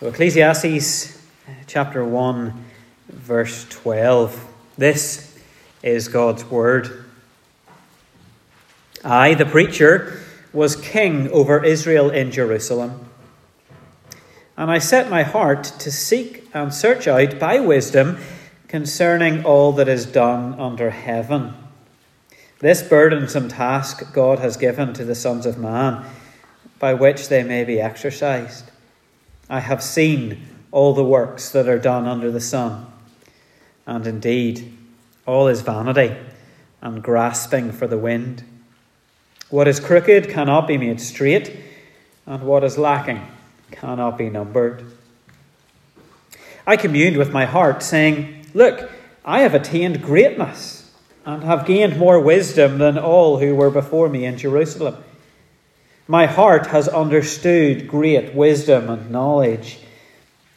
So, Ecclesiastes uh, chapter 1, verse 12. This is God's word. I, the preacher, was king over Israel in Jerusalem. And I set my heart to seek and search out by wisdom concerning all that is done under heaven. This burdensome task God has given to the sons of man, by which they may be exercised. I have seen all the works that are done under the sun. And indeed, all is vanity and grasping for the wind. What is crooked cannot be made straight, and what is lacking cannot be numbered. I communed with my heart, saying, Look, I have attained greatness, and have gained more wisdom than all who were before me in Jerusalem. My heart has understood great wisdom and knowledge,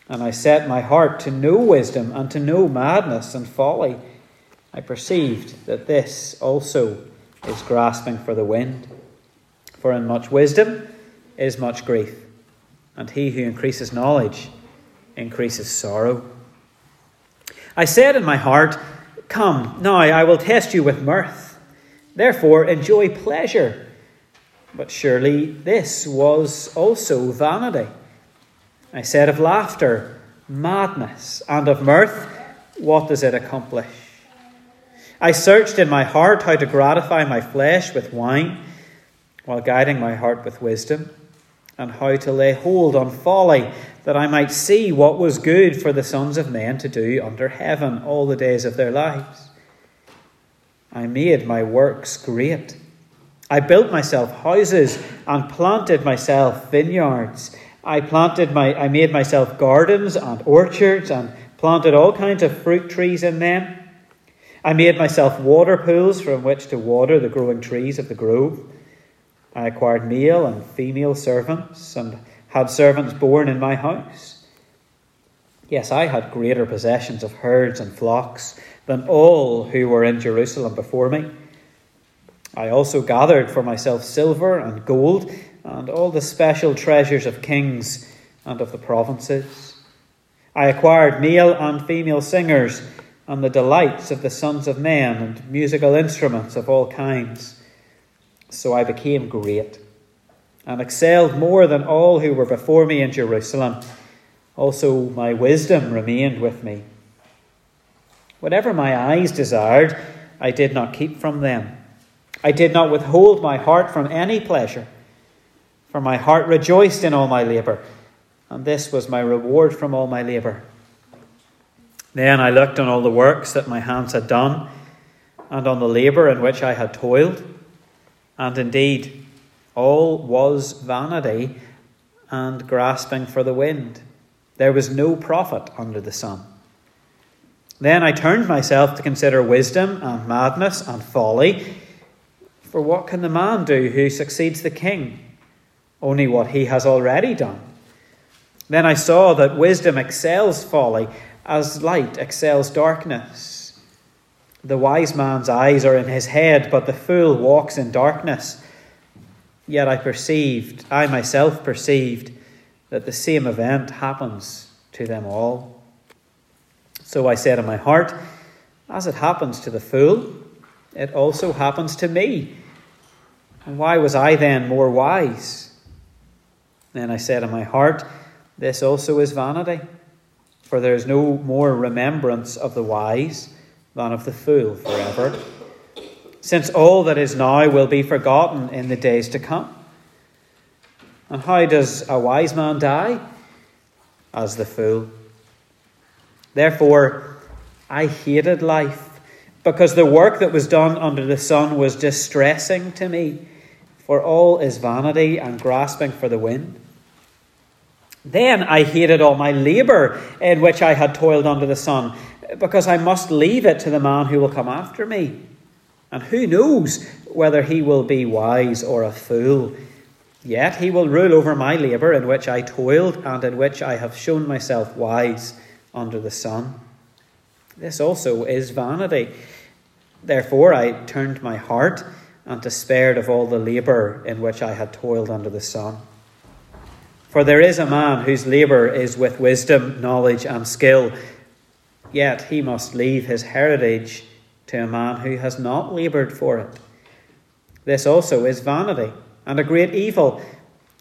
and I set my heart to know wisdom and to know madness and folly. I perceived that this also is grasping for the wind. For in much wisdom is much grief, and he who increases knowledge increases sorrow. I said in my heart, Come, now I will test you with mirth. Therefore, enjoy pleasure but surely this was also vanity. I said of laughter, madness, and of mirth, what does it accomplish? I searched in my heart how to gratify my flesh with wine, while guiding my heart with wisdom, and how to lay hold on folly, that I might see what was good for the sons of men to do under heaven all the days of their lives. I made my works great I built myself houses and planted myself vineyards. I planted my I made myself gardens and orchards and planted all kinds of fruit trees in them. I made myself water pools from which to water the growing trees of the grove. I acquired male and female servants and had servants born in my house. Yes, I had greater possessions of herds and flocks than all who were in Jerusalem before me. I also gathered for myself silver and gold and all the special treasures of kings and of the provinces. I acquired male and female singers and the delights of the sons of men and musical instruments of all kinds. So I became great and excelled more than all who were before me in Jerusalem. Also, my wisdom remained with me. Whatever my eyes desired, I did not keep from them. I did not withhold my heart from any pleasure, for my heart rejoiced in all my labour, and this was my reward from all my labour. Then I looked on all the works that my hands had done, and on the labour in which I had toiled, and indeed all was vanity and grasping for the wind. There was no profit under the sun. Then I turned myself to consider wisdom and madness and folly. For what can the man do who succeeds the king? Only what he has already done. Then I saw that wisdom excels folly, as light excels darkness. The wise man's eyes are in his head, but the fool walks in darkness. Yet I perceived, I myself perceived, that the same event happens to them all. So I said in my heart, As it happens to the fool, it also happens to me. And why was I then more wise? Then I said in my heart, This also is vanity, for there is no more remembrance of the wise than of the fool forever, since all that is now will be forgotten in the days to come. And how does a wise man die? As the fool. Therefore, I hated life because the work that was done under the sun was distressing to me, for all is vanity and grasping for the wind. Then I hated all my labour in which I had toiled under the sun, because I must leave it to the man who will come after me. And who knows whether he will be wise or a fool? Yet he will rule over my labour in which I toiled and in which I have shown myself wise under the sun. This also is vanity. Therefore, I turned my heart and despaired of all the labour in which I had toiled under the sun. For there is a man whose labour is with wisdom, knowledge, and skill, yet he must leave his heritage to a man who has not laboured for it. This also is vanity, and a great evil.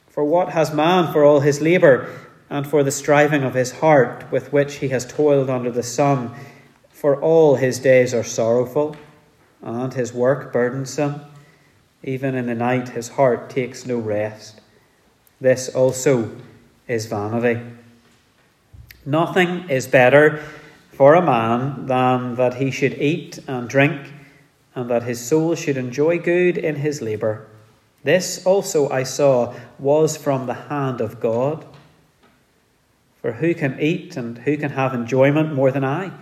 For what has man for all his labour, and for the striving of his heart with which he has toiled under the sun? For all his days are sorrowful, and his work burdensome. Even in the night his heart takes no rest. This also is vanity. Nothing is better for a man than that he should eat and drink, and that his soul should enjoy good in his labour. This also I saw was from the hand of God. For who can eat and who can have enjoyment more than I?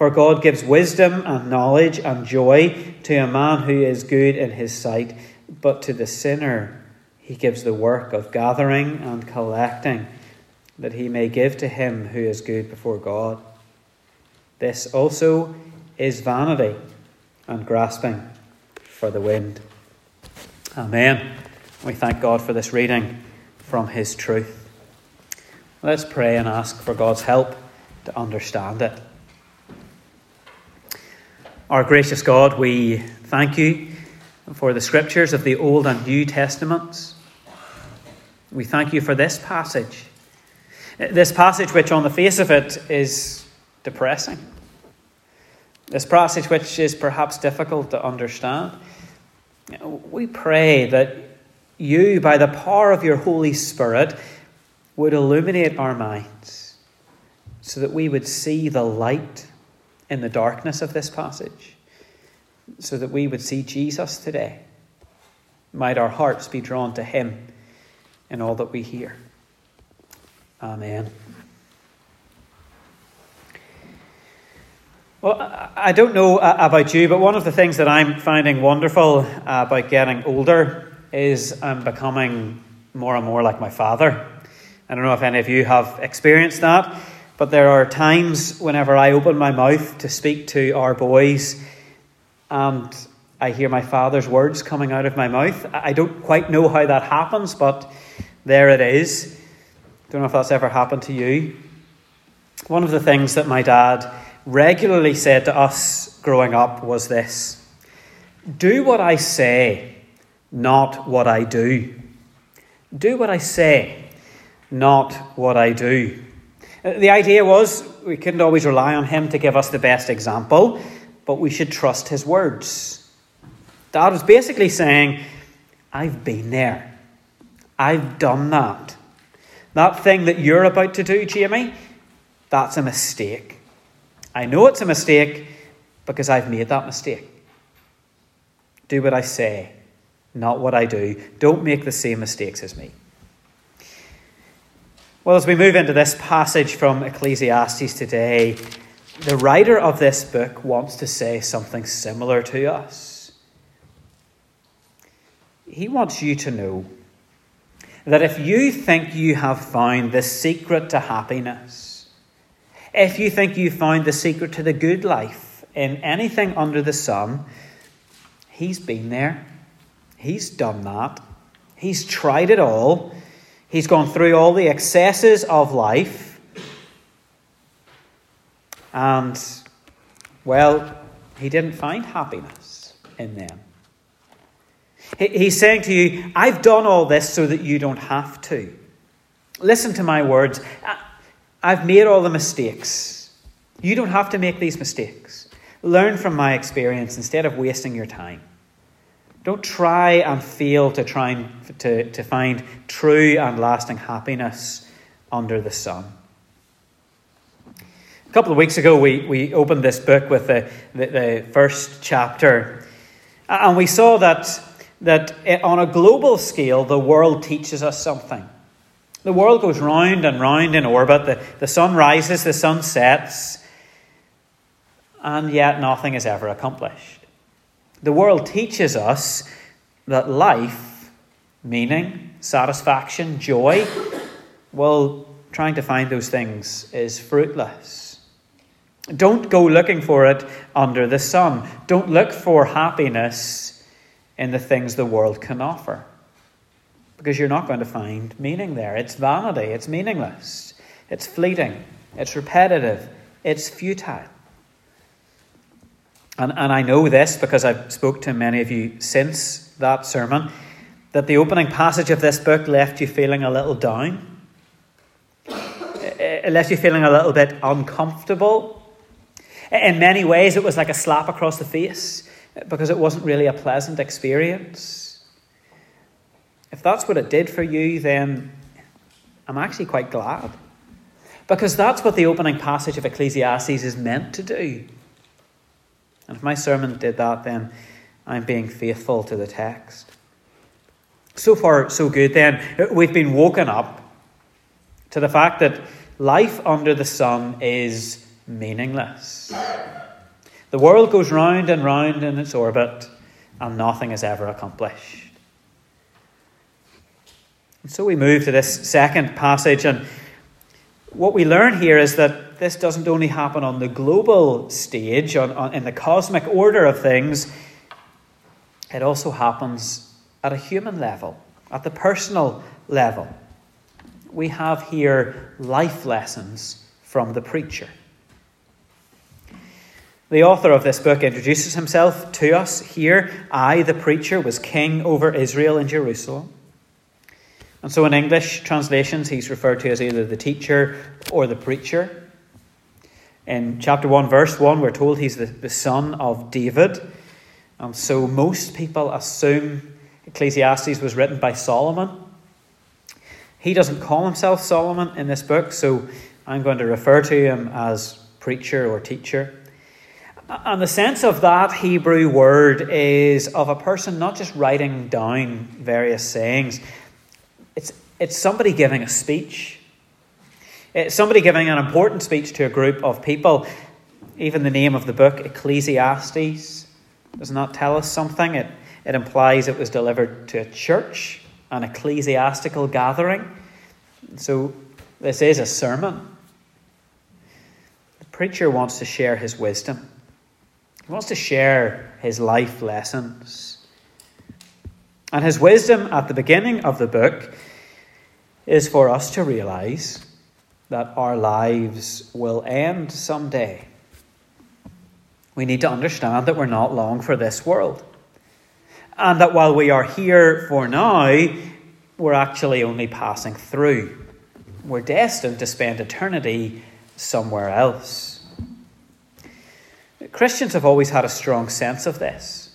For God gives wisdom and knowledge and joy to a man who is good in his sight, but to the sinner he gives the work of gathering and collecting, that he may give to him who is good before God. This also is vanity and grasping for the wind. Amen. We thank God for this reading from his truth. Let's pray and ask for God's help to understand it. Our gracious God, we thank you for the scriptures of the Old and New Testaments. We thank you for this passage. This passage, which on the face of it is depressing. This passage, which is perhaps difficult to understand. We pray that you, by the power of your Holy Spirit, would illuminate our minds so that we would see the light in the darkness of this passage, so that we would see Jesus today. Might our hearts be drawn to him in all that we hear. Amen. Well, I don't know uh, about you, but one of the things that I'm finding wonderful about getting older is I'm becoming more and more like my father. I don't know if any of you have experienced that, but there are times whenever I open my mouth to speak to our boys and I hear my father's words coming out of my mouth. I don't quite know how that happens, but there it is. Don't know if that's ever happened to you. One of the things that my dad regularly said to us growing up was this Do what I say, not what I do. Do what I say, not what I do. Uh, the idea was we couldn't always rely on him to give us the best example, but we should trust his words. Dad was basically saying, I've been there. I've done that. That thing that you're about to do, Jamie, that's a mistake. I know it's a mistake because I've made that mistake. Do what I say, not what I do. Don't make the same mistakes as me. Well, as we move into this passage from Ecclesiastes today, the writer of this book wants to say something similar to us. He wants you to know that if you think you have found the secret to happiness, if you think you found the secret to the good life in anything under the sun, he's been there. He's done that. He's tried it all. He's gone through all the excesses of life. And, well, he didn't find happiness in them. He's saying to you, I've done all this so that you don't have to. Listen to my words. I've made all the mistakes. You don't have to make these mistakes. Learn from my experience instead of wasting your time. Don't try and fail to try and, to, to find true and lasting happiness under the sun. A couple of weeks ago, we, we opened this book with the, the, the first chapter, and we saw that that on a global scale, the world teaches us something. The world goes round and round in orbit. The, the sun rises, the sun sets, and yet nothing is ever accomplished. The world teaches us that life, meaning, satisfaction, joy, well, trying to find those things is fruitless. Don't go looking for it under the sun. Don't look for happiness in the things the world can offer. because you're not going to find meaning there. It's vanity, it's meaningless, it's fleeting, it's repetitive, it's futile. And, and I know this because I've spoke to many of you since that sermon, that the opening passage of this book left you feeling a little down. It left you feeling a little bit uncomfortable. In many ways, it was like a slap across the face because it wasn't really a pleasant experience. If that's what it did for you, then I'm actually quite glad. Because that's what the opening passage of Ecclesiastes is meant to do. And if my sermon did that, then I'm being faithful to the text. So far, so good then. Uh, we've been woken up to the fact that life under the sun is meaningless. The world goes round and round in its orbit, and nothing is ever accomplished. And so we move to this second passage, and what we learn here is that this doesn't only happen on the global stage, on, on, in the cosmic order of things, it also happens at a human level, at the personal level. We have here life lessons from the preacher. The author of this book introduces himself to us here. I, the preacher, was king over Israel in Jerusalem. And so in English translations, he's referred to as either the teacher or the preacher. In chapter 1, verse 1, we're told he's the, the son of David. And so most people assume Ecclesiastes was written by Solomon. He doesn't call himself Solomon in this book, so I'm going to refer to him as preacher or teacher. And the sense of that Hebrew word is of a person not just writing down various sayings, it's, it's somebody giving a speech. Uh, somebody giving an important speech to a group of people, even the name of the book, Ecclesiastes, does not that tell us something. It, it implies it was delivered to a church, an ecclesiastical gathering. So this is a sermon. The preacher wants to share his wisdom, he wants to share his life lessons. And his wisdom at the beginning of the book is for us to realize that our lives will end someday. We need to understand that we're not long for this world. And that while we are here for now, we're actually only passing through. We're destined to spend eternity somewhere else. Christians have always had a strong sense of this.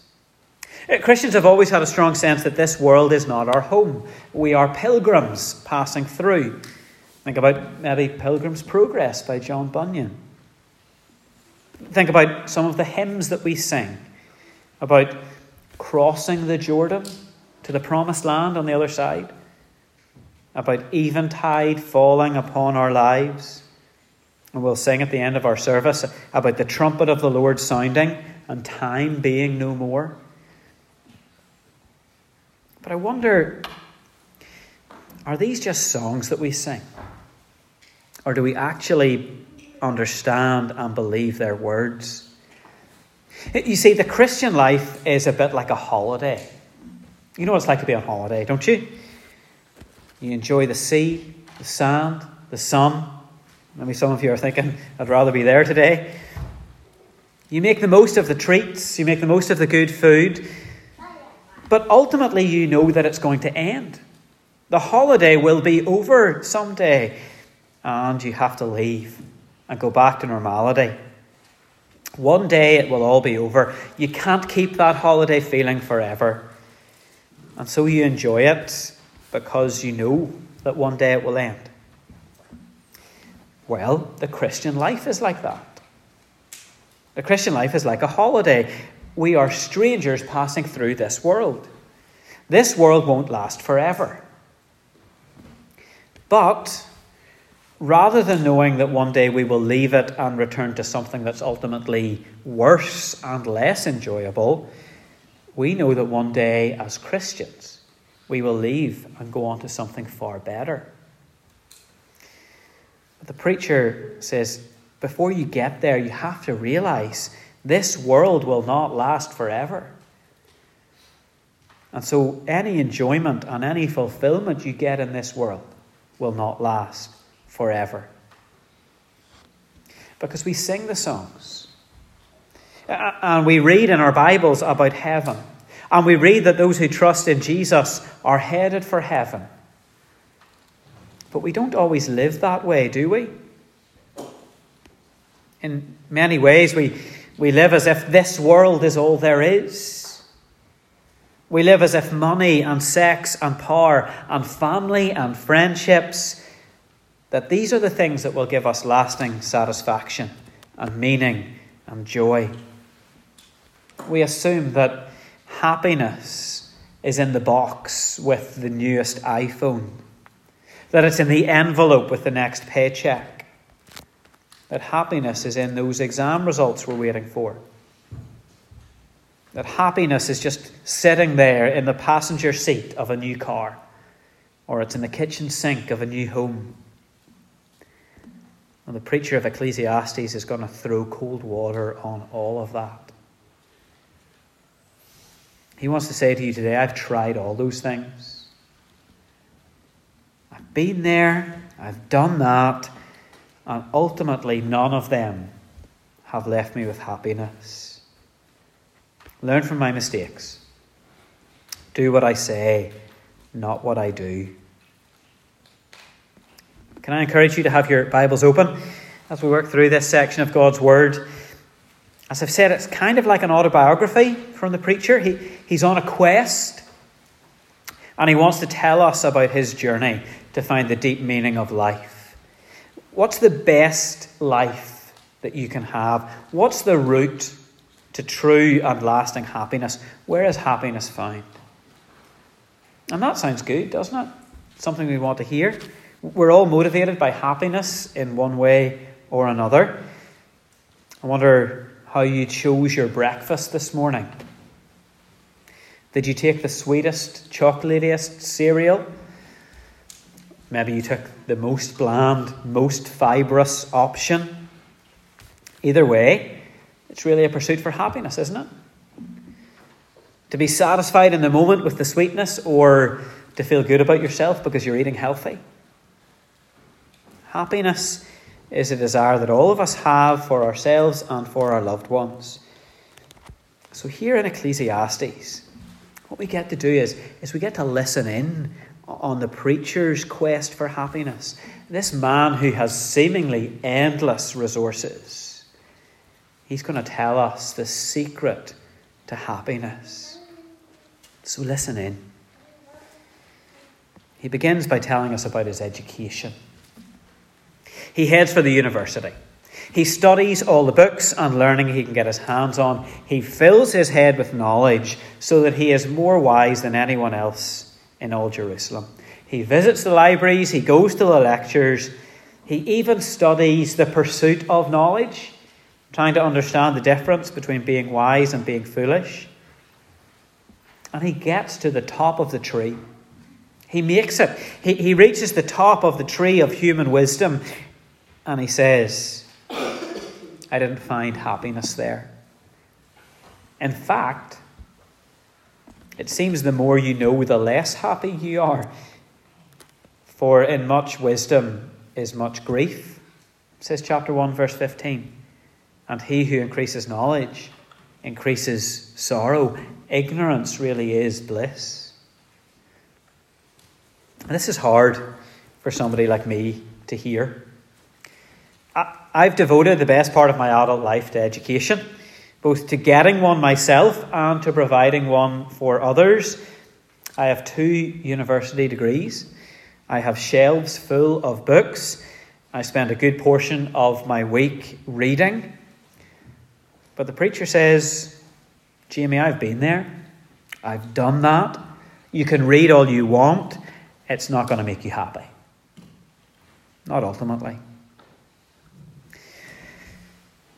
Christians have always had a strong sense that this world is not our home. We are pilgrims passing through. Think about maybe Pilgrim's Progress by John Bunyan. Think about some of the hymns that we sing about crossing the Jordan to the promised land on the other side, about eventide falling upon our lives. And we'll sing at the end of our service about the trumpet of the Lord sounding and time being no more. But I wonder are these just songs that we sing? Or do we actually understand and believe their words? You see, the Christian life is a bit like a holiday. You know what it's like to be on holiday, don't you? You enjoy the sea, the sand, the sun. Maybe some of you are thinking, I'd rather be there today. You make the most of the treats, you make the most of the good food, but ultimately you know that it's going to end. The holiday will be over someday and you have to leave and go back to normality. One day it will all be over. You can't keep that holiday feeling forever. And so you enjoy it because you know that one day it will end. Well, the Christian life is like that. The Christian life is like a holiday. We are strangers passing through this world. This world won't last forever. But rather than knowing that one day we will leave it and return to something that's ultimately worse and less enjoyable, we know that one day as Christians we will leave and go on to something far better. But the preacher says, before you get there, you have to realize this world will not last forever. And so, any enjoyment and any fulfillment you get in this world will not last forever. Because we sing the songs. And we read in our Bibles about heaven. And we read that those who trust in Jesus are headed for heaven. But we don't always live that way, do we? In many ways, we, we live as if this world is all there is. We live as if money and sex and power and family and friendships, that these are the things that will give us lasting satisfaction and meaning and joy. We assume that happiness is in the box with the newest iPhone, that it's in the envelope with the next paycheck, that happiness is in those exam results we're waiting for that happiness is just sitting there in the passenger seat of a new car, or it's in the kitchen sink of a new home. And the preacher of Ecclesiastes is going to throw cold water on all of that. He wants to say to you today, I've tried all those things. I've been there, I've done that, and ultimately none of them have left me with happiness. Learn from my mistakes. Do what I say, not what I do. Can I encourage you to have your Bibles open as we work through this section of God's Word? As I've said, it's kind of like an autobiography from the preacher. He, he's on a quest and he wants to tell us about his journey to find the deep meaning of life. What's the best life that you can have? What's the route to true and lasting happiness. Where is happiness found? And that sounds good, doesn't it? Something we want to hear. We're all motivated by happiness in one way or another. I wonder how you chose your breakfast this morning. Did you take the sweetest, chocolatiest cereal? Maybe you took the most bland, most fibrous option. Either way, it's really a pursuit for happiness, isn't it? To be satisfied in the moment with the sweetness or to feel good about yourself because you're eating healthy. Happiness is a desire that all of us have for ourselves and for our loved ones. So, here in Ecclesiastes, what we get to do is, is we get to listen in on the preacher's quest for happiness. This man who has seemingly endless resources He's going to tell us the secret to happiness. So listen in. He begins by telling us about his education. He heads for the university. He studies all the books and learning he can get his hands on. He fills his head with knowledge so that he is more wise than anyone else in all Jerusalem. He visits the libraries, he goes to the lectures, he even studies the pursuit of knowledge trying to understand the difference between being wise and being foolish. And he gets to the top of the tree. He makes it. He, he reaches the top of the tree of human wisdom and he says, I didn't find happiness there. In fact, it seems the more you know, the less happy you are. For in much wisdom is much grief, says chapter 1, verse 15. And he who increases knowledge increases sorrow. Ignorance really is bliss. And this is hard for somebody like me to hear. I've devoted the best part of my adult life to education, both to getting one myself and to providing one for others. I have two university degrees. I have shelves full of books. I spend a good portion of my week reading. But the preacher says, Jamie, I've been there. I've done that. You can read all you want. It's not going to make you happy. Not ultimately.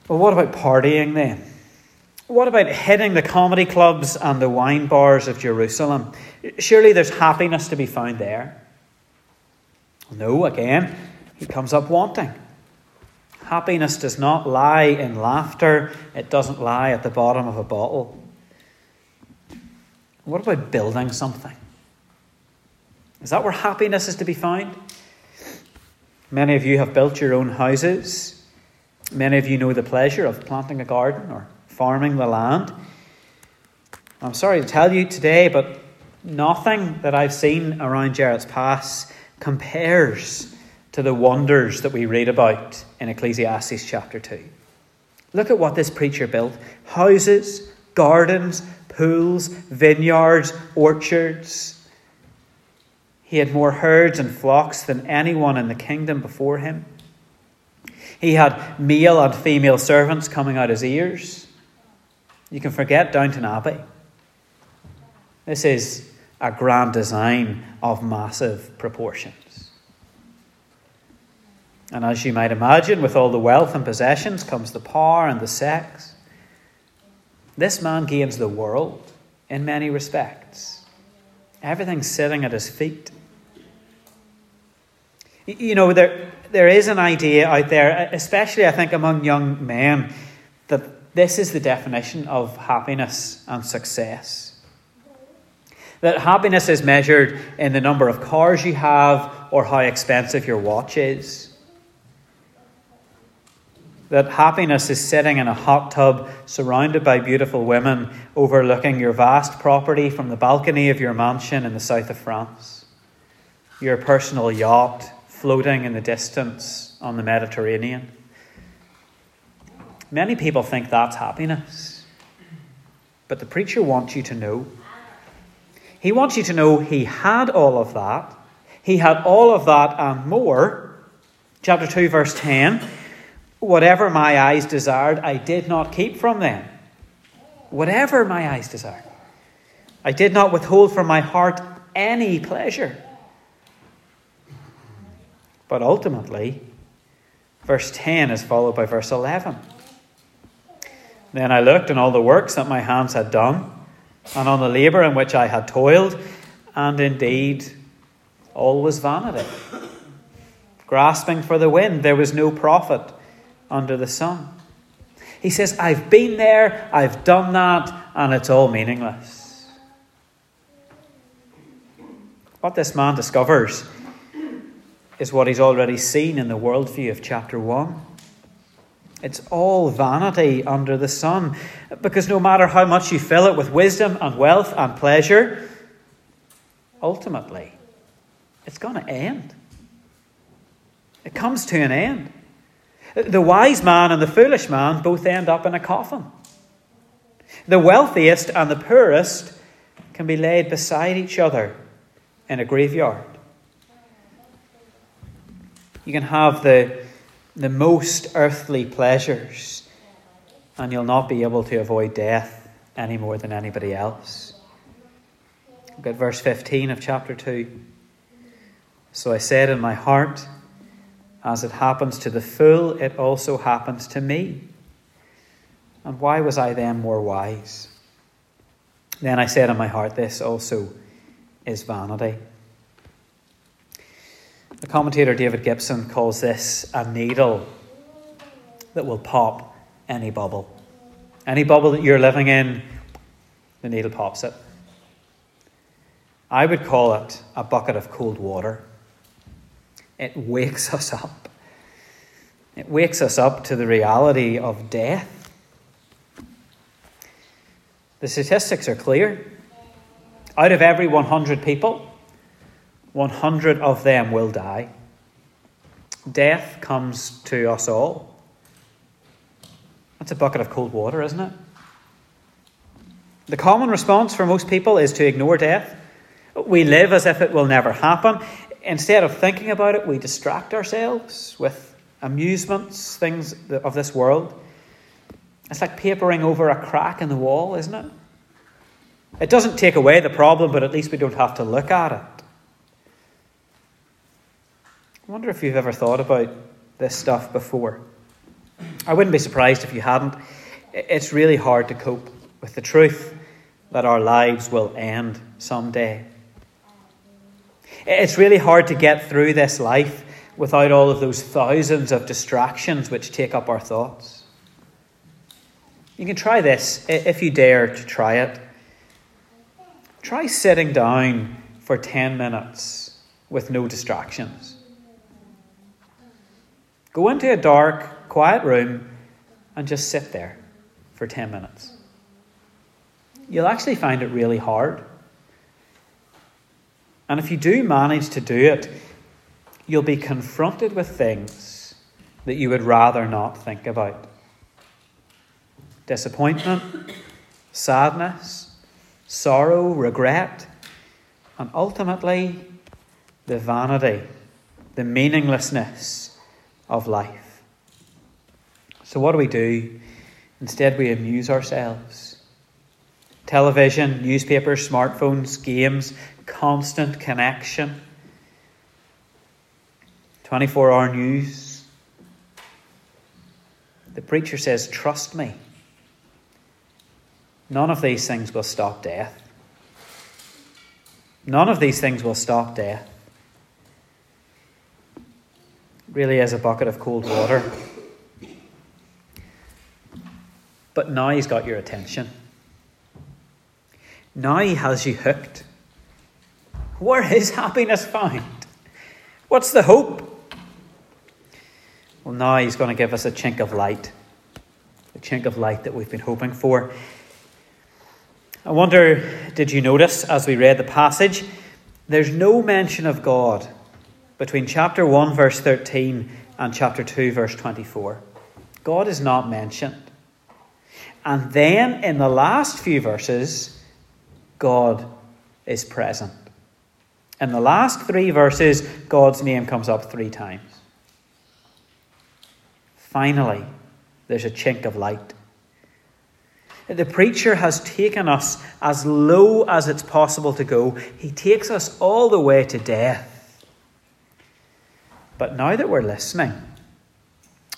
Well, what about partying then? What about hitting the comedy clubs and the wine bars of Jerusalem? Surely there's happiness to be found there. No, again, he comes up wanting. Happiness does not lie in laughter, it doesn't lie at the bottom of a bottle. What about building something? Is that where happiness is to be found? Many of you have built your own houses. Many of you know the pleasure of planting a garden or farming the land. I'm sorry to tell you today, but nothing that I've seen around Jerrettspass compares to the wonders that we read about in Ecclesiastes chapter 2. Look at what this preacher built houses, gardens, pools, vineyards, orchards. He had more herds and flocks than anyone in the kingdom before him. He had male and female servants coming out his ears. You can forget Downton Abbey. This is a grand design of massive proportions. And as you might imagine, with all the wealth and possessions comes the power and the sex. This man gains the world in many respects. Everything's sitting at his feet. You know, there, there is an idea out there, especially I think among young men, that this is the definition of happiness and success. That happiness is measured in the number of cars you have or how expensive your watch is. That happiness is sitting in a hot tub surrounded by beautiful women overlooking your vast property from the balcony of your mansion in the south of France. Your personal yacht floating in the distance on the Mediterranean. Many people think that's happiness. But the preacher wants you to know. He wants you to know he had all of that. He had all of that and more. Chapter 2, verse 10 Whatever my eyes desired, I did not keep from them. Whatever my eyes desired. I did not withhold from my heart any pleasure. But ultimately, verse 10 is followed by verse 11. Then I looked on all the works that my hands had done, and on the labour in which I had toiled, and indeed all was vanity. Grasping for the wind, there was no profit under the sun. He says, I've been there, I've done that, and it's all meaningless. What this man discovers is what he's already seen in the worldview of chapter 1. It's all vanity under the sun, because no matter how much you fill it with wisdom and wealth and pleasure, ultimately, it's going to end. It comes to an end. The wise man and the foolish man both end up in a coffin. The wealthiest and the poorest can be laid beside each other in a graveyard. You can have the, the most earthly pleasures, and you'll not be able to avoid death any more than anybody else. Look at verse 15 of chapter 2. So I said in my heart, As it happens to the fool, it also happens to me. And why was I then more wise? Then I said in my heart, This also is vanity. The commentator David Gibson calls this a needle that will pop any bubble. Any bubble that you're living in, the needle pops it. I would call it a bucket of cold water. It wakes us up. It wakes us up to the reality of death. The statistics are clear. Out of every 100 people, 100 of them will die. Death comes to us all. That's a bucket of cold water, isn't it? The common response for most people is to ignore death. We live as if it will never happen. Instead of thinking about it, we distract ourselves with amusements, things of this world. It's like papering over a crack in the wall, isn't it? It doesn't take away the problem, but at least we don't have to look at it. I wonder if you've ever thought about this stuff before. I wouldn't be surprised if you hadn't. It's really hard to cope with the truth that our lives will end someday. It's really hard to get through this life without all of those thousands of distractions which take up our thoughts. You can try this if you dare to try it. try sitting down for 10 minutes with no distractions. Go into a dark, quiet room and just sit there for 10 minutes. You'll actually find it really hard. And if you do manage to do it, you'll be confronted with things that you would rather not think about disappointment, sadness, sorrow, regret, and ultimately the vanity, the meaninglessness of life. So, what do we do? Instead, we amuse ourselves. Television, newspapers, smartphones, games, constant connection, 24 hour news. The preacher says, Trust me. None of these things will stop death. None of these things will stop death. It really is a bucket of cold water. But now he's got your attention. Now he has you hooked. Where is happiness found? What's the hope? Well, now he's going to give us a chink of light, a chink of light that we've been hoping for. I wonder, did you notice as we read the passage, there's no mention of God between chapter 1, verse 13, and chapter 2, verse 24. God is not mentioned. And then in the last few verses, God is present. In the last three verses, God's name comes up three times. Finally, there's a chink of light. The preacher has taken us as low as it's possible to go. He takes us all the way to death. But now that we're listening,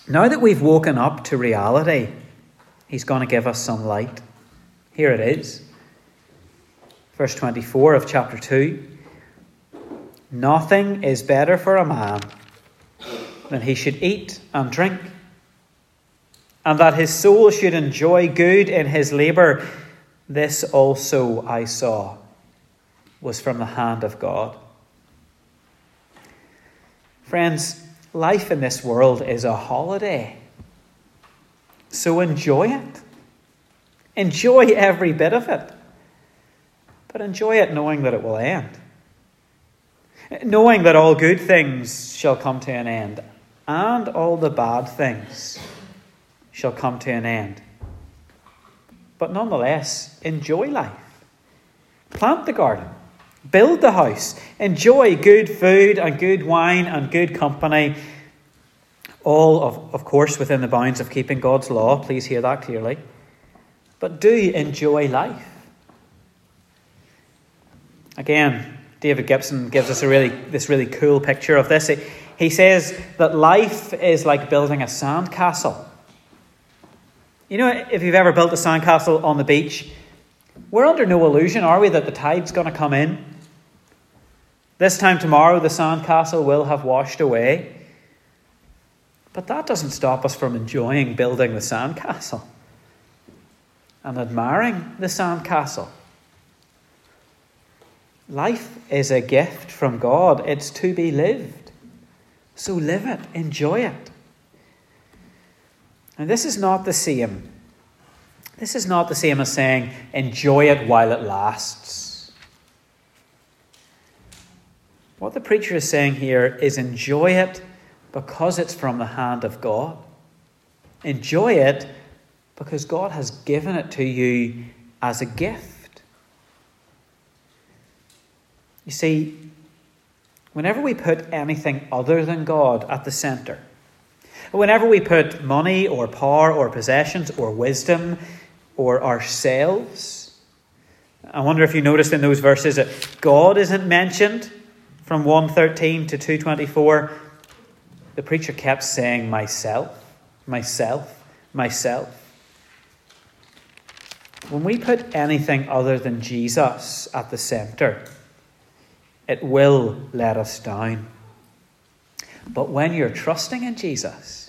now that we've woken up to reality, he's going to give us some light. Here it is. Verse 24 of chapter 2 Nothing is better for a man than he should eat and drink and that his soul should enjoy good in his labour, this also I saw was from the hand of God. Friends, life in this world is a holiday. So enjoy it. Enjoy every bit of it. But enjoy it knowing that it will end. Knowing that all good things shall come to an end and all the bad things shall come to an end. But nonetheless, enjoy life. Plant the garden, build the house, enjoy good food and good wine and good company. All, of, of course, within the bounds of keeping God's law. Please hear that clearly. But do enjoy life. Again, David Gibson gives us a really, this really cool picture of this. He says that life is like building a sandcastle. You know, if you've ever built a sandcastle on the beach, we're under no illusion, are we, that the tide's going to come in? This time tomorrow, the sandcastle will have washed away. But that doesn't stop us from enjoying building the sandcastle and admiring the sandcastle. Life is a gift from God, it's to be lived. So live it, enjoy it. And this is not the same. This is not the same as saying, enjoy it while it lasts. What the preacher is saying here is enjoy it because it's from the hand of God. Enjoy it because God has given it to you as a gift. You see, whenever we put anything other than God at the centre, Whenever we put money or power or possessions or wisdom or ourselves, I wonder if you noticed in those verses that God isn't mentioned from 113 to 224. The preacher kept saying, Myself, myself, myself. When we put anything other than Jesus at the centre, it will let us down. But when you're trusting in Jesus,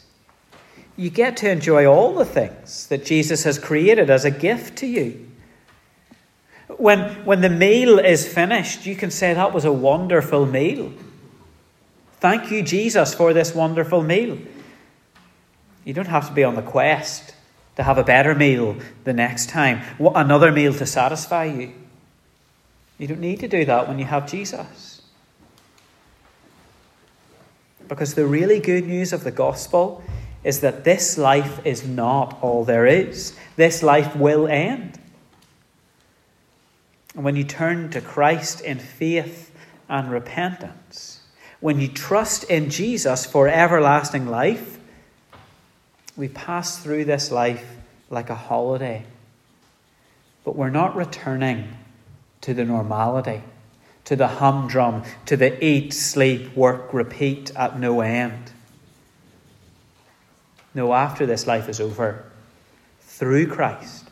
you get to enjoy all the things that Jesus has created as a gift to you. When, when the meal is finished, you can say, That was a wonderful meal. Thank you, Jesus, for this wonderful meal. You don't have to be on the quest to have a better meal the next time, another meal to satisfy you. You don't need to do that when you have Jesus. Because the really good news of the gospel is that this life is not all there is. This life will end. And when you turn to Christ in faith and repentance, when you trust in Jesus for everlasting life, we pass through this life like a holiday. But we're not returning to the normality, to the humdrum, to the eat, sleep, work, repeat at no end. No, after this life is over, through Christ,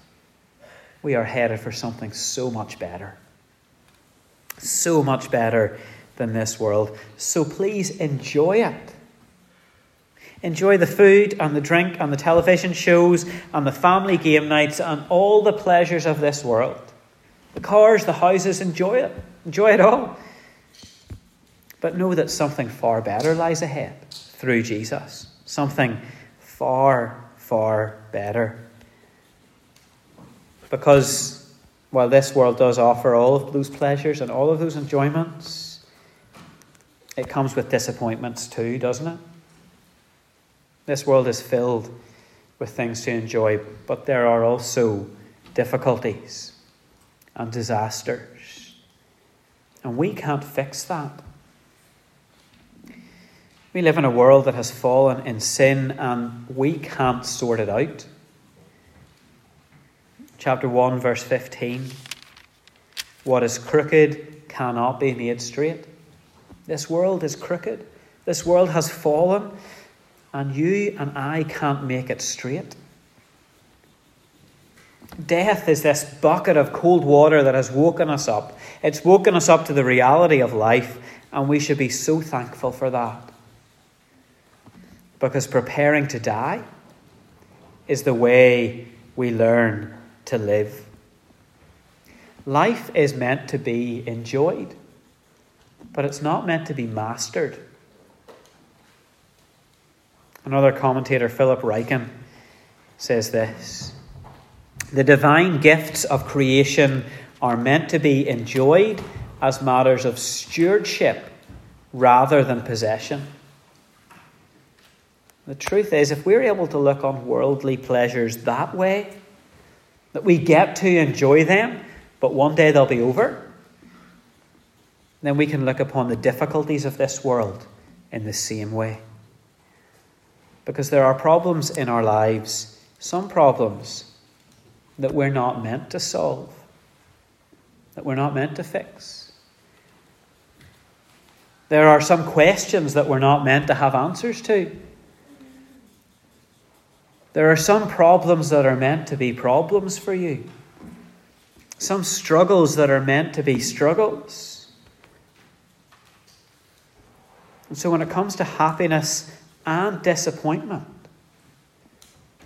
we are headed for something so much better. So much better than this world. So please enjoy it. Enjoy the food and the drink and the television shows and the family game nights and all the pleasures of this world. The cars, the houses, enjoy it. Enjoy it all. But know that something far better lies ahead through Jesus. Something far, far better. Because while this world does offer all of those pleasures and all of those enjoyments, it comes with disappointments too, doesn't it? This world is filled with things to enjoy, but there are also difficulties and disasters. And we can't fix that. We live in a world that has fallen in sin and we can't sort it out. Chapter 1, verse 15 What is crooked cannot be made straight. This world is crooked. This world has fallen and you and I can't make it straight. Death is this bucket of cold water that has woken us up. It's woken us up to the reality of life, and we should be so thankful for that. Because preparing to die is the way we learn to live. Life is meant to be enjoyed, but it's not meant to be mastered. Another commentator, Philip Ryken, says this The divine gifts of creation are meant to be enjoyed as matters of stewardship rather than possession. The truth is, if we're able to look on worldly pleasures that way, that we get to enjoy them, but one day they'll be over, then we can look upon the difficulties of this world in the same way. Because there are problems in our lives, some problems that we're not meant to solve, that we're not meant to fix. There are some questions that we're not meant to have answers to. There are some problems that are meant to be problems for you. Some struggles that are meant to be struggles. And so when it comes to happiness and disappointment.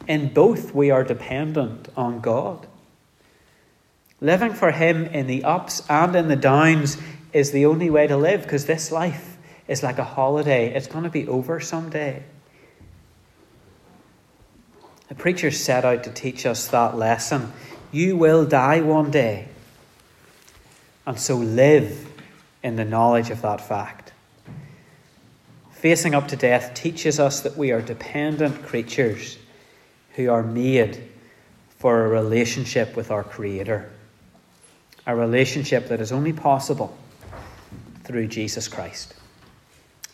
In both, we are dependent on God. Living for Him in the ups and in the downs is the only way to live because this life is like a holiday. It's going to be over someday. The preacher set out to teach us that lesson. You will die one day. And so live in the knowledge of that fact facing up to death teaches us that we are dependent creatures who are made for a relationship with our Creator. A relationship that is only possible through Jesus Christ.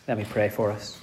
Let me pray for us.